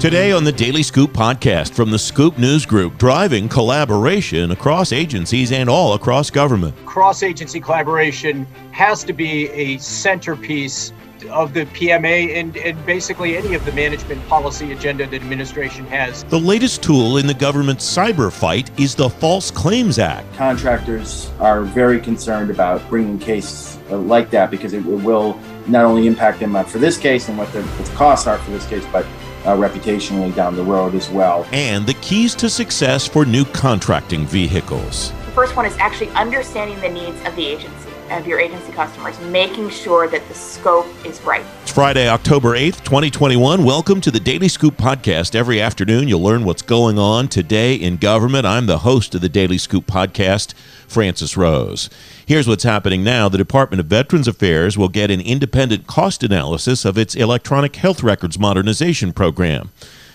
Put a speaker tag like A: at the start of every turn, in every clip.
A: Today on the Daily Scoop podcast from the Scoop News Group, driving collaboration across agencies and all across government.
B: Cross agency collaboration has to be a centerpiece of the PMA and, and basically any of the management policy agenda that administration has.
A: The latest tool in the government's cyber fight is the False Claims Act.
C: Contractors are very concerned about bringing cases uh, like that because it will not only impact them uh, for this case and what the, what the costs are for this case, but uh, reputationally down the road as well.
A: And the keys to success for new contracting vehicles.
D: The first one is actually understanding the needs of the agency, of your agency customers, making sure that the scope is right.
A: It's Friday, October 8th, 2021. Welcome to the Daily Scoop podcast. Every afternoon, you'll learn what's going on today in government. I'm the host of the Daily Scoop podcast, Francis Rose. Here's what's happening now. The Department of Veterans Affairs will get an independent cost analysis of its electronic health records modernization program.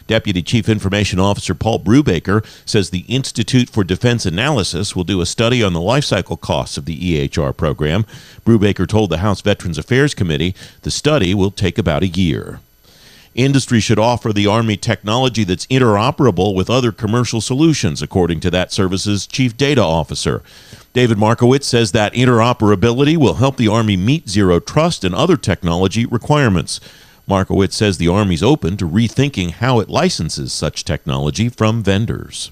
A: Deputy Chief Information Officer Paul Brubaker says the Institute for Defense Analysis will do a study on the lifecycle costs of the EHR program. Brubaker told the House Veterans Affairs Committee the study will take about a year. Industry should offer the Army technology that's interoperable with other commercial solutions, according to that service's chief data officer. David Markowitz says that interoperability will help the Army meet zero trust and other technology requirements. Markowitz says the Army's open to rethinking how it licenses such technology from vendors.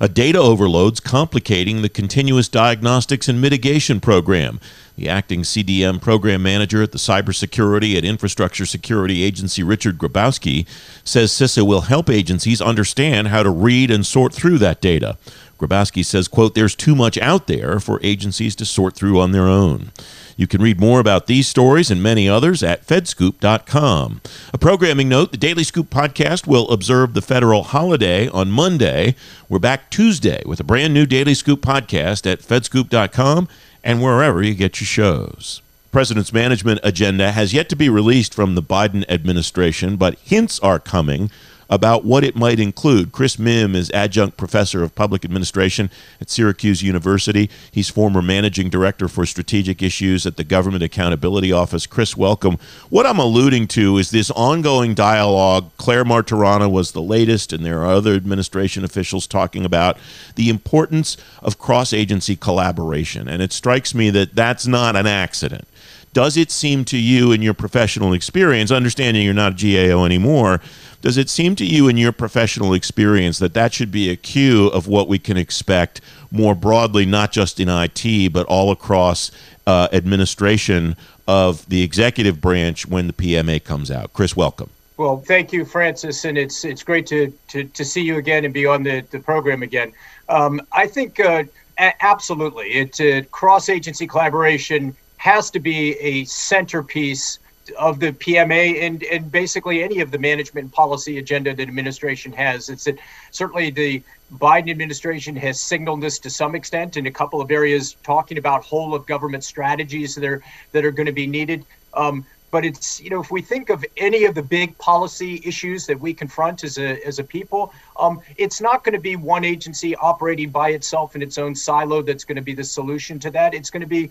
A: A data overload's complicating the continuous diagnostics and mitigation program. The acting CDM program manager at the Cybersecurity and Infrastructure Security Agency, Richard Grabowski, says CISA will help agencies understand how to read and sort through that data. Grabowski says, quote, there's too much out there for agencies to sort through on their own. You can read more about these stories and many others at fedscoop.com. A programming note the Daily Scoop podcast will observe the federal holiday on Monday. We're back Tuesday with a brand new Daily Scoop podcast at fedscoop.com and wherever you get your shows. President's management agenda has yet to be released from the Biden administration, but hints are coming about what it might include. Chris Mihm is adjunct professor of public administration at Syracuse University. He's former managing director for strategic issues at the Government Accountability Office. Chris, welcome. What I'm alluding to is this ongoing dialogue. Clare Martorana was the latest, and there are other administration officials talking about the importance of cross agency collaboration. And it strikes me that that's not an accident does it seem to you in your professional experience understanding you're not a gao anymore does it seem to you, in your professional experience, that that should be a cue of what we can expect more broadly, not just in IT, but all across uh, administration of the executive branch when the PMA comes out? Chris, welcome.
B: Well, thank you, Francis, and it's it's great to to, to see you again and be on the, the program again. Um, I think uh, a- absolutely, it's uh, cross agency collaboration has to be a centerpiece of the PMA and and basically any of the management policy agenda that administration has. It's that certainly the Biden administration has signaled this to some extent in a couple of areas, talking about whole of government strategies that are that are going to be needed. Um, but it's you know if we think of any of the big policy issues that we confront as a as a people um, it's not going to be one agency operating by itself in its own silo that's going to be the solution to that. It's going to be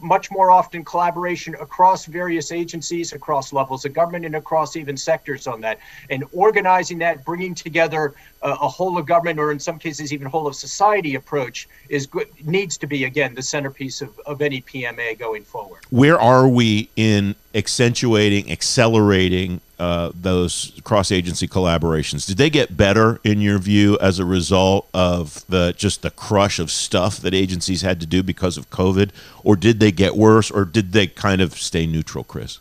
B: much more often collaboration across various agencies across levels of government and across even sectors on that. And organizing that bringing together a, a whole of government or in some cases even whole of society approach is good needs to be again the centerpiece of, of any pma going forward.
A: Where are we in accentuating, accelerating uh, those cross agency collaborations? Did they get better in your view as a result of the just the crush of stuff that agencies had to do because of COVID, or did they get worse, or did they kind of stay neutral, Chris?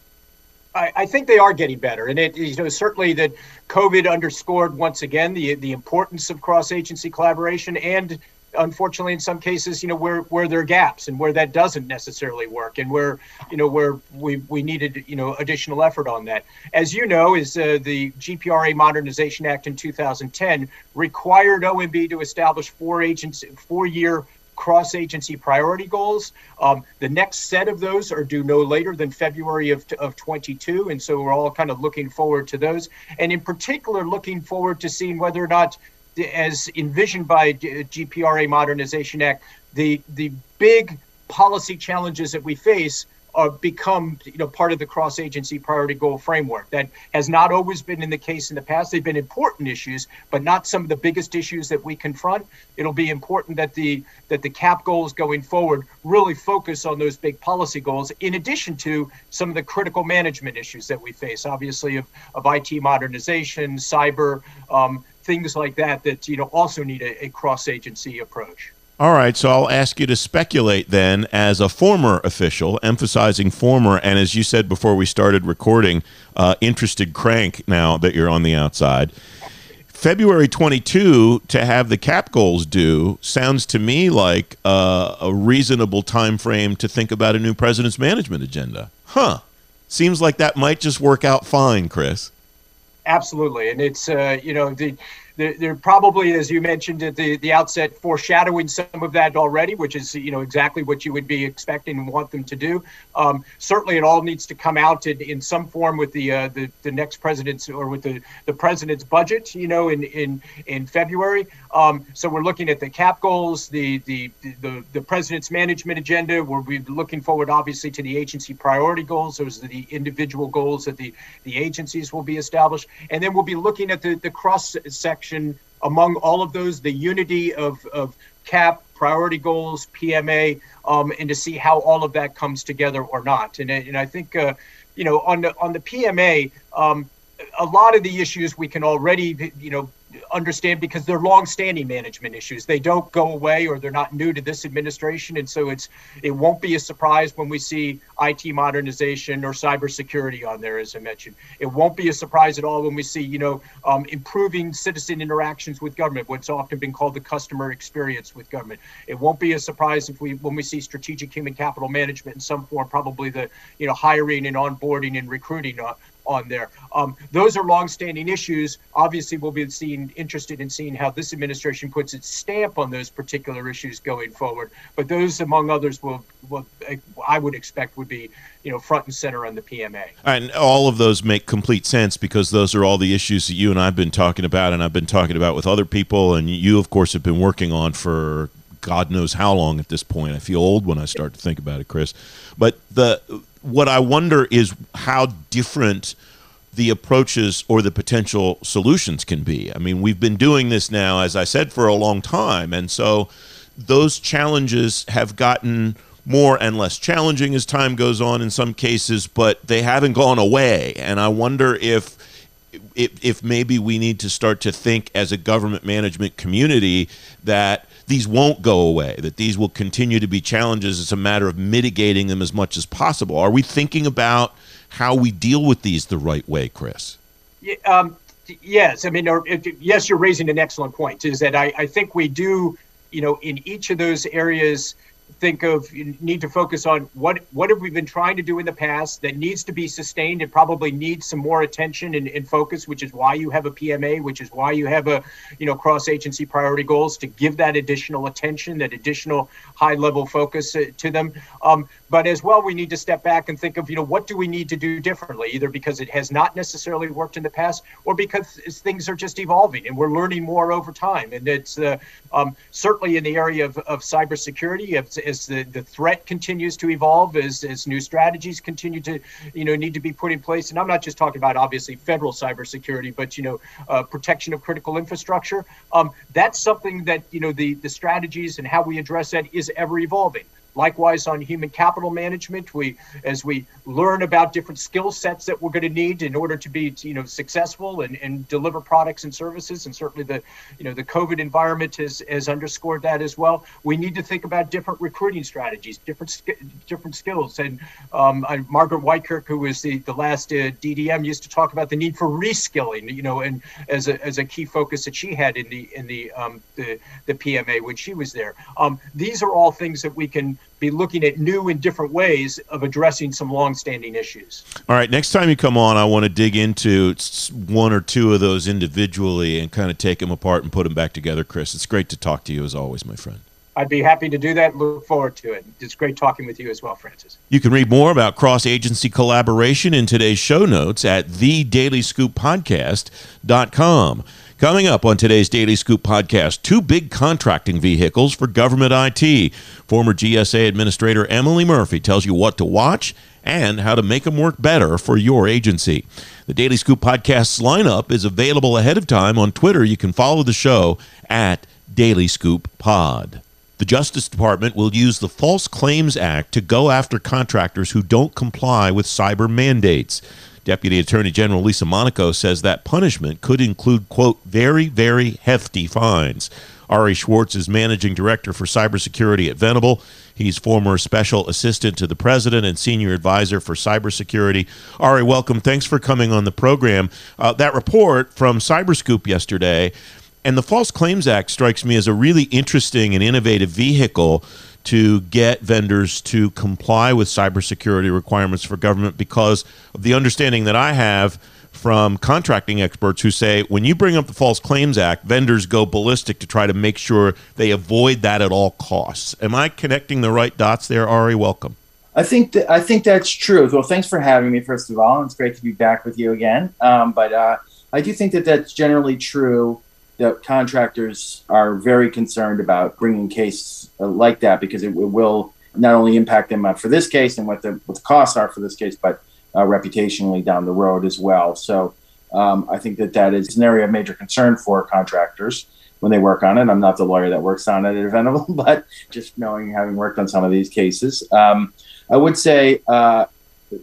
B: I, I think they are getting better, and it you know certainly that COVID underscored once again the the importance of cross agency collaboration and unfortunately in some cases you know where where there are gaps and where that doesn't necessarily work and where you know where we we needed you know additional effort on that as you know is uh, the gpra modernization act in 2010 required omb to establish four agency four year cross agency priority goals. Um, the next set of those are due no later than February of, of 22. And so we're all kind of looking forward to those. And in particular, looking forward to seeing whether or not as envisioned by GPRA Modernization Act, the the big policy challenges that we face uh, become you know part of the cross agency priority goal framework. That has not always been in the case in the past. They've been important issues, but not some of the biggest issues that we confront. It'll be important that the that the cap goals going forward really focus on those big policy goals, in addition to some of the critical management issues that we face. Obviously, of, of IT modernization, cyber, um, things like that. That you know also need a, a cross agency approach.
A: All right, so I'll ask you to speculate then, as a former official, emphasizing former, and as you said before we started recording, uh, interested crank now that you're on the outside. February 22 to have the cap goals due sounds to me like uh, a reasonable time frame to think about a new president's management agenda. Huh. Seems like that might just work out fine, Chris.
B: Absolutely, and it's uh, you know the they're, probably, as you mentioned at the, the outset, foreshadowing some of that already, which is you know exactly what you would be expecting and want them to do. Um, certainly, it all needs to come out in, in some form with the, uh, the the next president's or with the, the president's budget, you know, in in in February. Um, so we're looking at the cap goals, the the the the president's management agenda. We'll be looking forward, obviously, to the agency priority goals. Those are the individual goals that the the agencies will be established, and then we'll be looking at the the cross section among all of those, the unity of, of CAP, priority goals, PMA, um, and to see how all of that comes together or not. And, and I think, uh, you know, on the, on the PMA, um, a lot of the issues we can already, you know, understand because they're long-standing management issues. They don't go away, or they're not new to this administration, and so it's it won't be a surprise when we see IT modernization or cybersecurity on there, as I mentioned. It won't be a surprise at all when we see you know um, improving citizen interactions with government, what's often been called the customer experience with government. It won't be a surprise if we when we see strategic human capital management in some form, probably the you know hiring and onboarding and recruiting uh, on there. Um, those are longstanding issues. Obviously, we'll be seeing, interested in seeing how this administration puts its stamp on those particular issues going forward. But those, among others, will, will I would expect would be you know front and center on the PMA.
A: And all of those make complete sense because those are all the issues that you and I've been talking about, and I've been talking about with other people, and you, of course, have been working on for God knows how long at this point. I feel old when I start to think about it, Chris. But the what I wonder is how different the approaches or the potential solutions can be. I mean, we've been doing this now, as I said, for a long time. And so those challenges have gotten more and less challenging as time goes on in some cases, but they haven't gone away. And I wonder if. If, if maybe we need to start to think as a government management community that these won't go away, that these will continue to be challenges. It's a matter of mitigating them as much as possible. Are we thinking about how we deal with these the right way, Chris?
B: Yeah, um, yes. I mean, yes, you're raising an excellent point. Is that I, I think we do, you know, in each of those areas think of you need to focus on what what have we been trying to do in the past that needs to be sustained and probably needs some more attention and, and, focus which is why you have a pma which is why you have a you know cross agency priority goals to give that additional attention that additional high level focus uh, to them. Um, but as well we need to step back and think of you know what do we need to do differently either because it has not necessarily worked in the past or because things are just evolving and we're learning more over time. And it's uh, um, certainly in the area of, of cybersecurity as the, the threat continues to evolve as, as new strategies continue to you know need to be put in place. And i'm not just talking about obviously federal cybersecurity but you know uh, protection of critical infrastructure. Um, that's something that you know the the strategies and how we address that is ever evolving Likewise, on human capital management, we as we learn about different skill sets that we're going to need in order to be you know successful and, and deliver products and services, and certainly the you know the COVID environment has has underscored that as well. We need to think about different recruiting strategies, different different skills. And um, Margaret Weichert, who was the the last uh, DDM, used to talk about the need for reskilling, you know, and as a as a key focus that she had in the in the um, the the PMA when she was there. Um, these are all things that we can be looking at new and different ways of addressing some long-standing issues.
A: All right, next time you come on, I want to dig into one or two of those individually and kind of take them apart and put them back together, Chris. It's great to talk to you as always, my friend.
B: I'd be happy to do that. Look forward to it. It's great talking with you as well, Francis.
A: You can read more about cross agency collaboration in today's show notes at thedailyscooppodcast.com. Coming up on today's Daily Scoop podcast, two big contracting vehicles for government IT. Former GSA Administrator Emily Murphy tells you what to watch and how to make them work better for your agency. The Daily Scoop podcast's lineup is available ahead of time on Twitter. You can follow the show at Daily Scoop Pod. The Justice Department will use the False Claims Act to go after contractors who don't comply with cyber mandates. Deputy Attorney General Lisa Monaco says that punishment could include, quote, very, very hefty fines. Ari Schwartz is managing director for cybersecurity at Venable. He's former special assistant to the president and senior advisor for cybersecurity. Ari, welcome. Thanks for coming on the program. Uh, that report from Cyberscoop yesterday and the False Claims Act strikes me as a really interesting and innovative vehicle to get vendors to comply with cybersecurity requirements for government because of the understanding that I have from contracting experts who say when you bring up the False Claims Act, vendors go ballistic to try to make sure they avoid that at all costs. Am I connecting the right dots there, Ari? Welcome.
C: I think that I think that's true. Well, thanks for having me. First of all, it's great to be back with you again. Um, but uh, I do think that that's generally true that contractors are very concerned about bringing cases uh, like that because it, it, will not only impact them uh, for this case and what the, what the costs are for this case, but uh, reputationally down the road as well. So um, I think that that is an area of major concern for contractors when they work on it. I'm not the lawyer that works on it at Venable, but just knowing, having worked on some of these cases, um, I would say uh,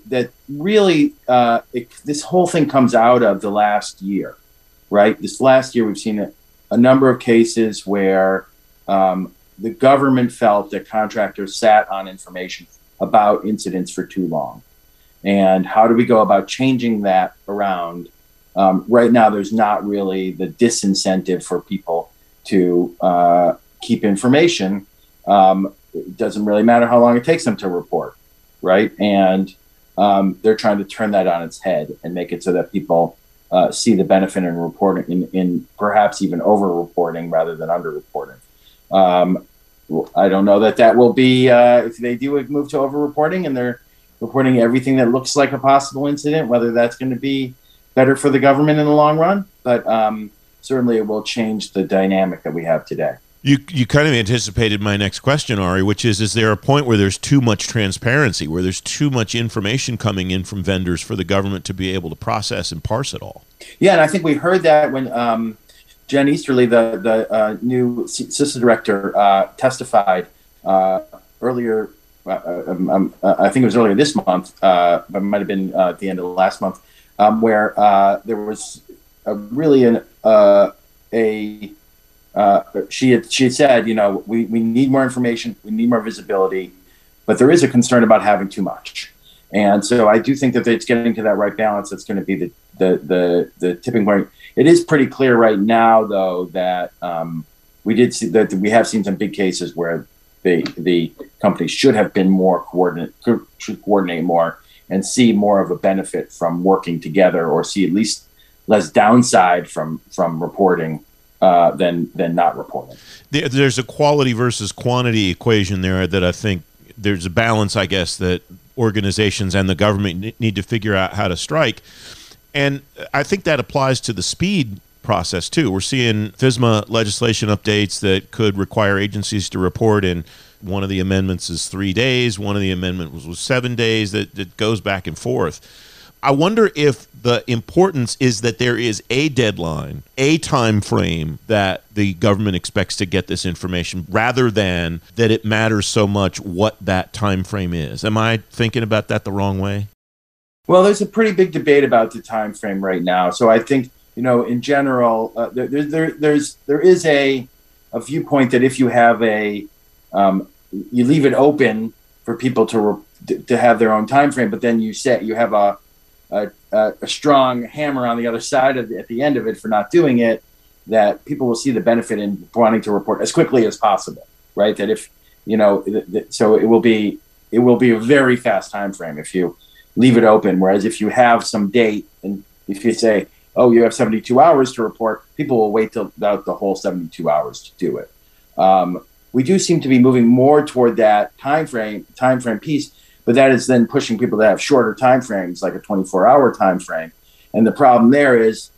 C: that really uh, it, this whole thing comes out of the last year right? This last year, we've seen a, a number of cases where um, the government felt that contractors sat on information about incidents for too long. And how do we go about changing that around? Um, right now, there's not really the disincentive for people to uh, keep information. Um, it doesn't really matter how long it takes them to report, right? And um, they're trying to turn that on its head and make it so that people uh, see the benefit in reporting, in, in perhaps even over reporting rather than under reporting. Um, I don't know that that will be, uh, if they do move to over reporting and they're reporting everything that looks like a possible incident, whether that's going to be better for the government in the long run. But um, certainly it will change the dynamic that we have today.
A: You you kind of anticipated my next question, Ari, which is: Is there a point where there's too much transparency, where there's too much information coming in from vendors for the government to be able to process and parse it all?
C: Yeah, and I think we heard that when um, Jen Easterly, the the uh, new CISA director, uh, testified uh, earlier. Uh, uh, um, um, uh, I think it was earlier this month, but it might have been at the end of last month, um, where there was a, really an, a uh, she had she had said, you know, we, we need more information, we need more visibility, but there is a concern about having too much. And so I do think that it's getting to that right balance that's going to be the the the, the tipping point. It is pretty clear right now, though, that um, we did see that we have seen some big cases where the the companies should have been more coordinate should coordinate more and see more of a benefit from working together or see at least less downside from from reporting uh, than than not reporting.
A: There's a quality versus quantity equation there that I think there's a balance, I guess, that organizations and the government need to figure out how to strike. And I think that applies to the speed process too. We're seeing FISMA legislation updates that could require agencies to report in one of the amendments is three days, one of the amendments was seven days, that, that goes back and forth. I wonder if the importance is that there is a deadline, a time frame that the government expects to get this information rather than that it matters so much what that time frame is. Am I thinking about that the wrong way?
C: Well, there's a pretty big debate about the time frame right now. So I think, you know, in general, uh, there, there, there's there is a a viewpoint that if you have a um, you leave it open for people to re- to have their own time frame, but then you set you have a a, a, strong hammer on the other side of the, at the end of it for not doing it, that people will see the benefit in wanting to report as quickly as possible, right? That if you know, th- th- so it will be it will be a very fast time frame if you leave it open. Whereas if you have some date and if you say, oh, you have 72 hours to report, people will wait till out the whole 72 hours to do it. Um, we do seem to be moving more toward that time frame time frame piece but that is then pushing people to have shorter time frames, like a 24 hour time frame. And the problem there is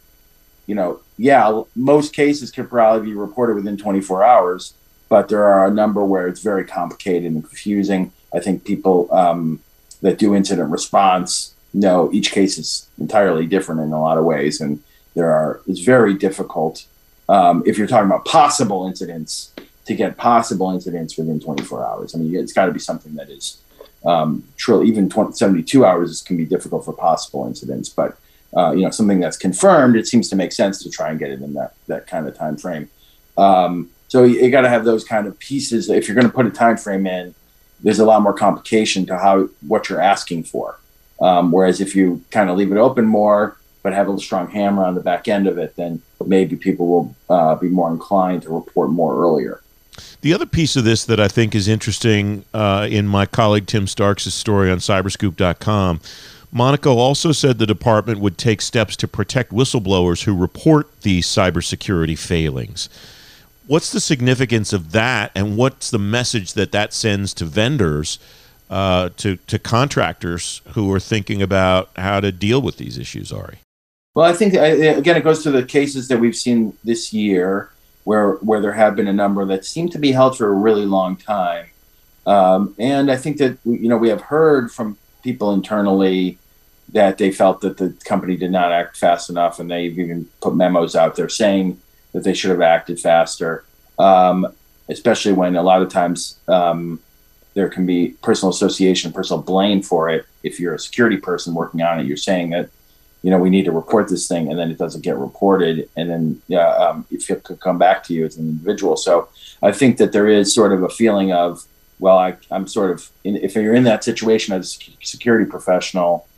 C: you know, yeah, most cases could probably be reported within 24 hours, but there are a number where it's very complicated and confusing. I think people um, that do incident response know each case is entirely different in a lot of ways, and there are it's very difficult um, if you're talking about possible incidents to get possible incidents within 24 hours. I mean, it's got to be something that is um, truly even 20, 72 hours can be difficult for possible incidents, but uh, you know something that's confirmed, it seems to make sense to try and get it in that that kind of time frame. Um, so you, you got to have those kind of pieces. If you're going to put a time frame in, there's a lot more complication to how what you're asking for. Um, whereas if you kind of leave it open more, but have a strong hammer on the back end of it, then maybe people will uh, be more inclined to report more earlier.
A: The other piece of this that I think is interesting uh, in my colleague Tim Starks' story on cyberscoop.com, Monaco also said the department would take steps to protect whistleblowers who report these cybersecurity failings. What's the significance of that, and what's the message that that sends to vendors, uh, to, to contractors who are thinking about how to deal with these issues, Ari?
C: Well, I think, uh, again, it goes to the cases that we've seen this year where where there have been a number that seem to be held for a really long time. Um, and I think that you know we have heard from people internally that they felt that the company did not act fast enough, and they've even put memos out there saying that they should have acted faster. Um, especially when a lot of times um, there can be personal association, personal blame for it. If you're a security person working on it, you're saying that you know, we need to report this thing, and then it doesn't get reported, and then yeah, um, if it could come back to you as an individual. So I think that there is sort of a feeling of, well, I, am sort of, in, if you're in that situation as a security professional,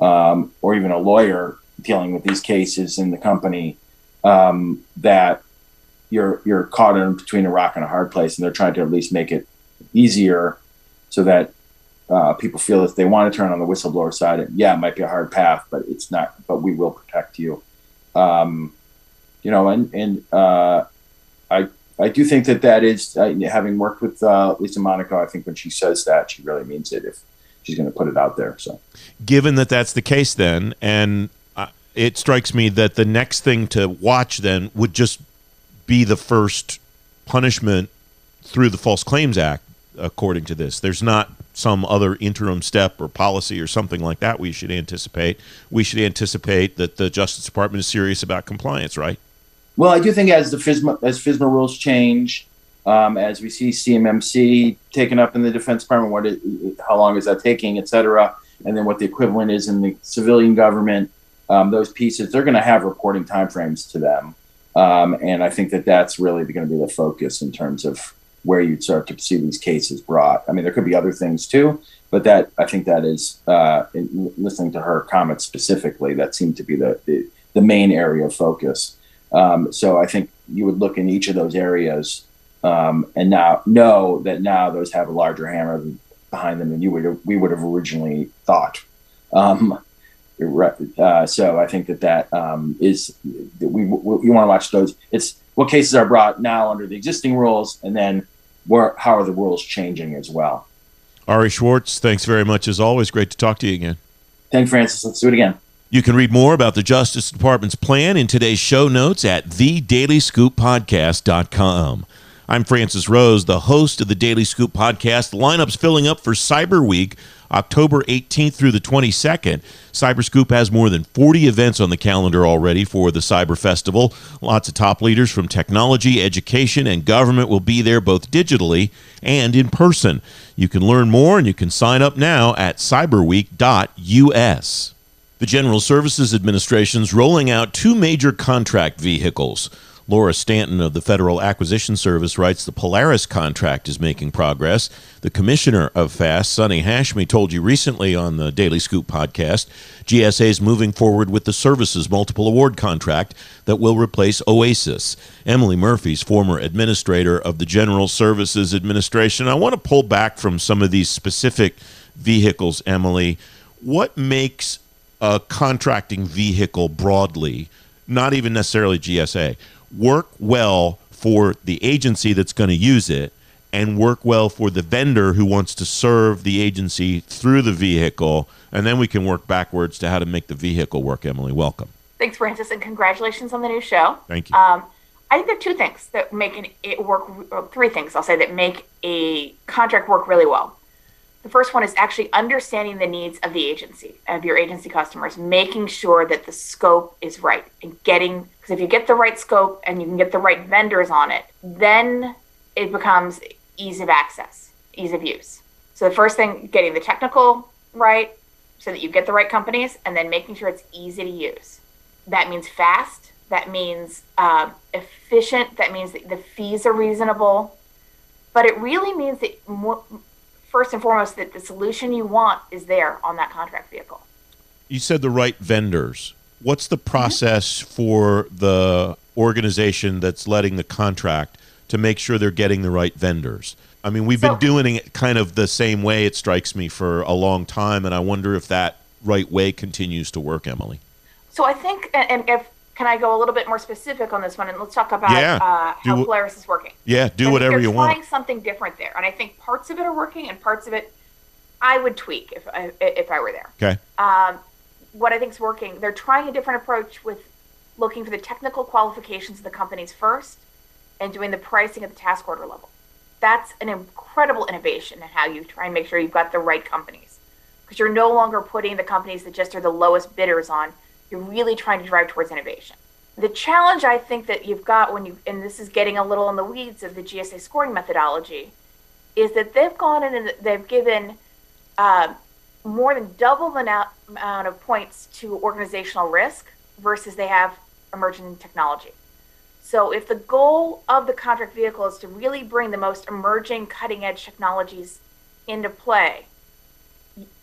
C: um, or even a lawyer dealing with these cases in the company, um, that you're you're caught in between a rock and a hard place, and they're trying to at least make it easier so that uh, people feel that they want to turn on the whistleblower side, and yeah, it might be a hard path, but it's not. But we will protect you. Um, you know, and and uh, I I do think that that is uh, having worked with uh, Lisa Monaco. I think when she says that, she really means it. If she's going to put it out there, so
A: given that that's the case, then and uh, it strikes me that the next thing to watch then would just be the first punishment through the False Claims Act according to this. There's not some other interim step or policy or something like that we should anticipate. We should anticipate that the Justice Department is serious about compliance, right?
C: Well, I do think as the FISMA as FISMA rules change, um, as we see CMMC taken up in the Defense Department, what it, how long is that taking, et cetera, and then what the equivalent is in the civilian government, um, those pieces, they're going to have reporting timeframes to them. Um, and I think that that's really going to be the focus in terms of where you'd start to see these cases brought. I mean, there could be other things too, but that I think that is uh, listening to her comments specifically that seemed to be the the, the main area of focus. Um, so I think you would look in each of those areas um, and now know that now those have a larger hammer behind them than you would have, we would have originally thought. Um, uh, so I think that that um, is we, we, we want to watch those. It's what cases are brought now under the existing rules, and then where how are the rules changing as well.
A: Ari Schwartz, thanks very much as always. Great to talk to you again.
C: Thank Francis. Let's do it again.
A: You can read more about the Justice Department's plan in today's show notes at thedailyscooppodcast.com. I'm Francis Rose, the host of the Daily Scoop podcast. The lineup's filling up for Cyber Week October 18th through the 22nd. Cyber Scoop has more than 40 events on the calendar already for the Cyber Festival. Lots of top leaders from technology, education, and government will be there both digitally and in person. You can learn more and you can sign up now at cyberweek.us. The General Services Administration is rolling out two major contract vehicles. Laura Stanton of the Federal Acquisition Service writes the Polaris contract is making progress. The commissioner of FAST, Sonny Hashmi, told you recently on the Daily Scoop podcast GSA is moving forward with the services multiple award contract that will replace OASIS. Emily Murphy's former administrator of the General Services Administration. I want to pull back from some of these specific vehicles, Emily. What makes a contracting vehicle broadly, not even necessarily GSA? Work well for the agency that's going to use it and work well for the vendor who wants to serve the agency through the vehicle and then we can work backwards to how to make the vehicle work emily welcome
D: Thanks, Francis, and congratulations on the new show.
A: Thank you.
D: Um, I think there are two things that make an, it work. Three things I'll say that make a contract work really well. The first one is actually understanding the needs of the agency, of your agency customers, making sure that the scope is right and getting, because if you get the right scope and you can get the right vendors on it, then it becomes ease of access, ease of use. So the first thing, getting the technical right so that you get the right companies and then making sure it's easy to use. That means fast. That means um, efficient. That means that the fees are reasonable. But it really means that more, first and foremost that the solution you want is there on that contract vehicle.
A: You said the right vendors. What's the process mm-hmm. for the organization that's letting the contract to make sure they're getting the right vendors? I mean, we've so, been doing it kind of the same way, it strikes me, for a long time, and I wonder if that right way continues to work, Emily.
D: So I think, and if can I go a little bit more specific on this one, and let's talk about yeah, uh, how do, Polaris is working.
A: Yeah, do whatever you want.
D: Trying something different there, and I think parts of it are working, and parts of it I would tweak if I, if I were there.
A: Okay.
D: Um, what I think is working, they're trying a different approach with looking for the technical qualifications of the companies first, and doing the pricing at the task order level. That's an incredible innovation in how you try and make sure you've got the right companies, because you're no longer putting the companies that just are the lowest bidders on you're really trying to drive towards innovation. The challenge I think that you've got when you, and this is getting a little in the weeds of the GSA scoring methodology, is that they've gone in and they've given uh, more than double the amount of points to organizational risk versus they have emerging technology. So if the goal of the contract vehicle is to really bring the most emerging cutting edge technologies into play,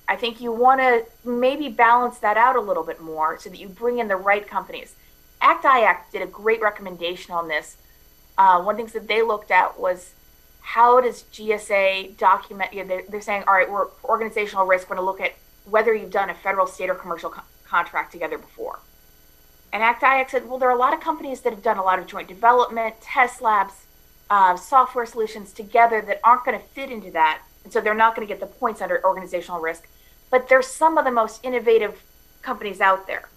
D: I think you want to maybe balance that out a little bit more so that you bring in the right companies. ACT-IAC did a great recommendation on this. Uh, one of the things that they looked at was how does GSA document? You know, they're, they're saying, all right, we're organizational risk. We're going to look at whether you've done a federal, state, or commercial co- contract together before. And ACT-IAC said, well, there are a lot of companies that have done a lot of joint development, test labs, uh, software solutions together that aren't going to fit into that. And so they're not going to get the points under organizational risk but they're some of the most innovative companies out there.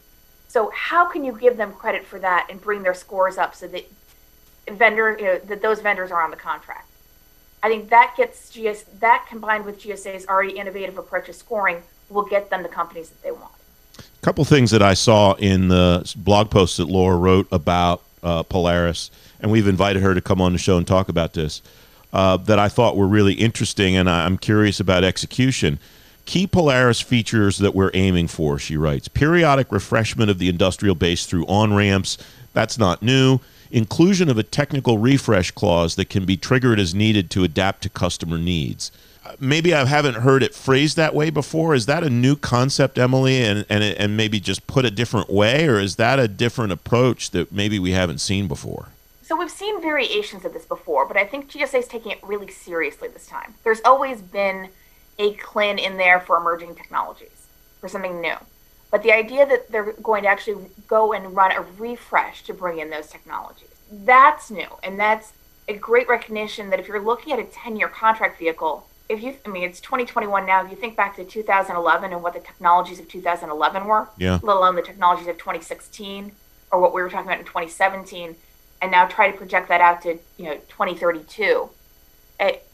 D: So how can you give them credit for that and bring their scores up so that vendor you know, that those vendors are on the contract? I think that gets GS that combined with GSA's already innovative approach to scoring will get them the companies that they want.
A: A couple things that I saw in the blog post that Laura wrote about uh, Polaris, and we've invited her to come on the show and talk about this. Uh, that I thought were really interesting, and I'm curious about execution. Key Polaris features that we're aiming for, she writes. Periodic refreshment of the industrial base through on ramps. That's not new. Inclusion of a technical refresh clause that can be triggered as needed to adapt to customer needs. Uh, maybe I haven't heard it phrased that way before. Is that a new concept, Emily, and, and, and maybe just put a different way, or is that a different approach that maybe we haven't seen before?
D: So we've seen variations of this before, but I think GSA is taking it really seriously this time. There's always been a CLIN in there for emerging technologies, for something new. But the idea that they're going to actually go and run a refresh to bring in those technologies, that's new. And that's a great recognition that if you're looking at a 10 year contract vehicle, if you, I mean, it's 2021 now. If you think back to 2011 and what the technologies of 2011 were,
A: yeah.
D: let alone the technologies of 2016 or what we were talking about in 2017, and now try to project that out to you know 2032, it,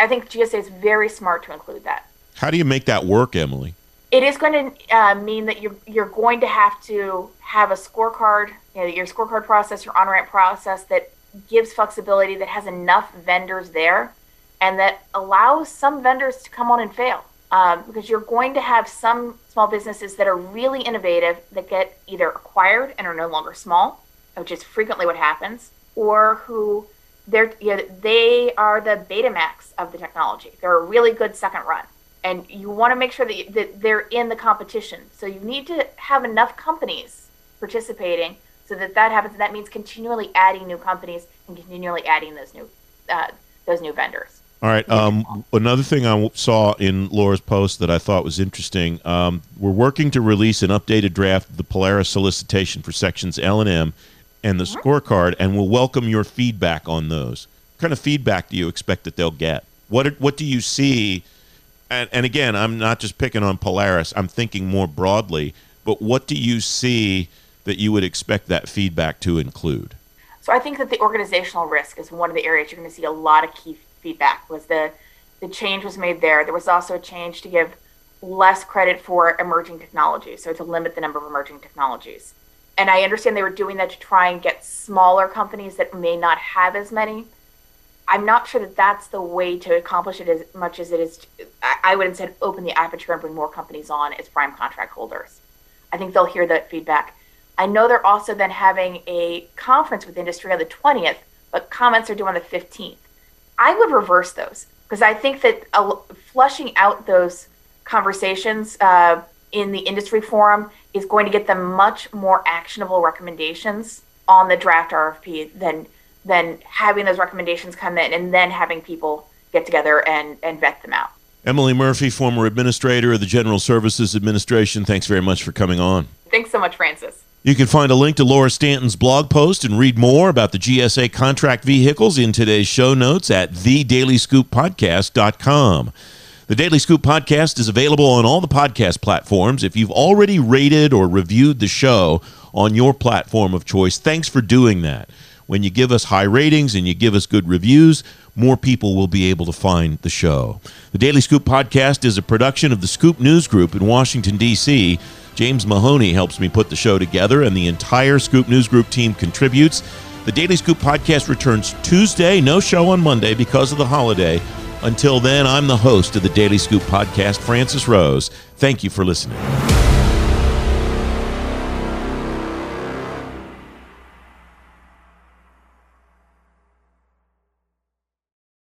D: I think GSA is very smart to include that.
A: How do you make that work, Emily?
D: It is going to uh, mean that you're you're going to have to have a scorecard, you know, your scorecard process, your on ramp process that gives flexibility, that has enough vendors there, and that allows some vendors to come on and fail. Um, because you're going to have some small businesses that are really innovative that get either acquired and are no longer small, which is frequently what happens, or who they're you know, they are the Betamax of the technology. They're a really good second run, and you want to make sure that, that they're in the competition. So you need to have enough companies participating so that that happens. And That means continually adding new companies and continually adding those new uh, those new vendors.
A: All right. Um, another thing I saw in Laura's post that I thought was interesting. Um, we're working to release an updated draft of the Polaris solicitation for sections L and M and the scorecard, and we'll welcome your feedback on those. What kind of feedback do you expect that they'll get? What what do you see? And, and again, I'm not just picking on Polaris. I'm thinking more broadly. But what do you see that you would expect that feedback to include?
D: So I think that the organizational risk is one of the areas you're going to see a lot of key feedback. Was the the change was made there. There was also a change to give less credit for emerging technologies, so to limit the number of emerging technologies. And I understand they were doing that to try and get smaller companies that may not have as many. I'm not sure that that's the way to accomplish it as much as it is. To, I would instead open the aperture and bring more companies on as prime contract holders. I think they'll hear that feedback. I know they're also then having a conference with industry on the 20th, but comments are due on the 15th. I would reverse those because I think that flushing out those conversations uh, in the industry forum is going to get them much more actionable recommendations on the draft RFP than than having those recommendations come in and then having people get together and, and vet them out.
A: Emily Murphy, former administrator of the General Services Administration, thanks very much for coming on.
D: Thanks so much, Francis.
A: You can find a link to Laura Stanton's blog post and read more about the GSA contract vehicles in today's show notes at thedailyscooppodcast.com. The Daily Scoop podcast is available on all the podcast platforms. If you've already rated or reviewed the show on your platform of choice, thanks for doing that. When you give us high ratings and you give us good reviews, more people will be able to find the show. The Daily Scoop podcast is a production of the Scoop News Group in Washington, D.C. James Mahoney helps me put the show together, and the entire Scoop News Group team contributes. The Daily Scoop podcast returns Tuesday, no show on Monday because of the holiday. Until then, I'm the host of the Daily Scoop podcast, Francis Rose. Thank you for listening.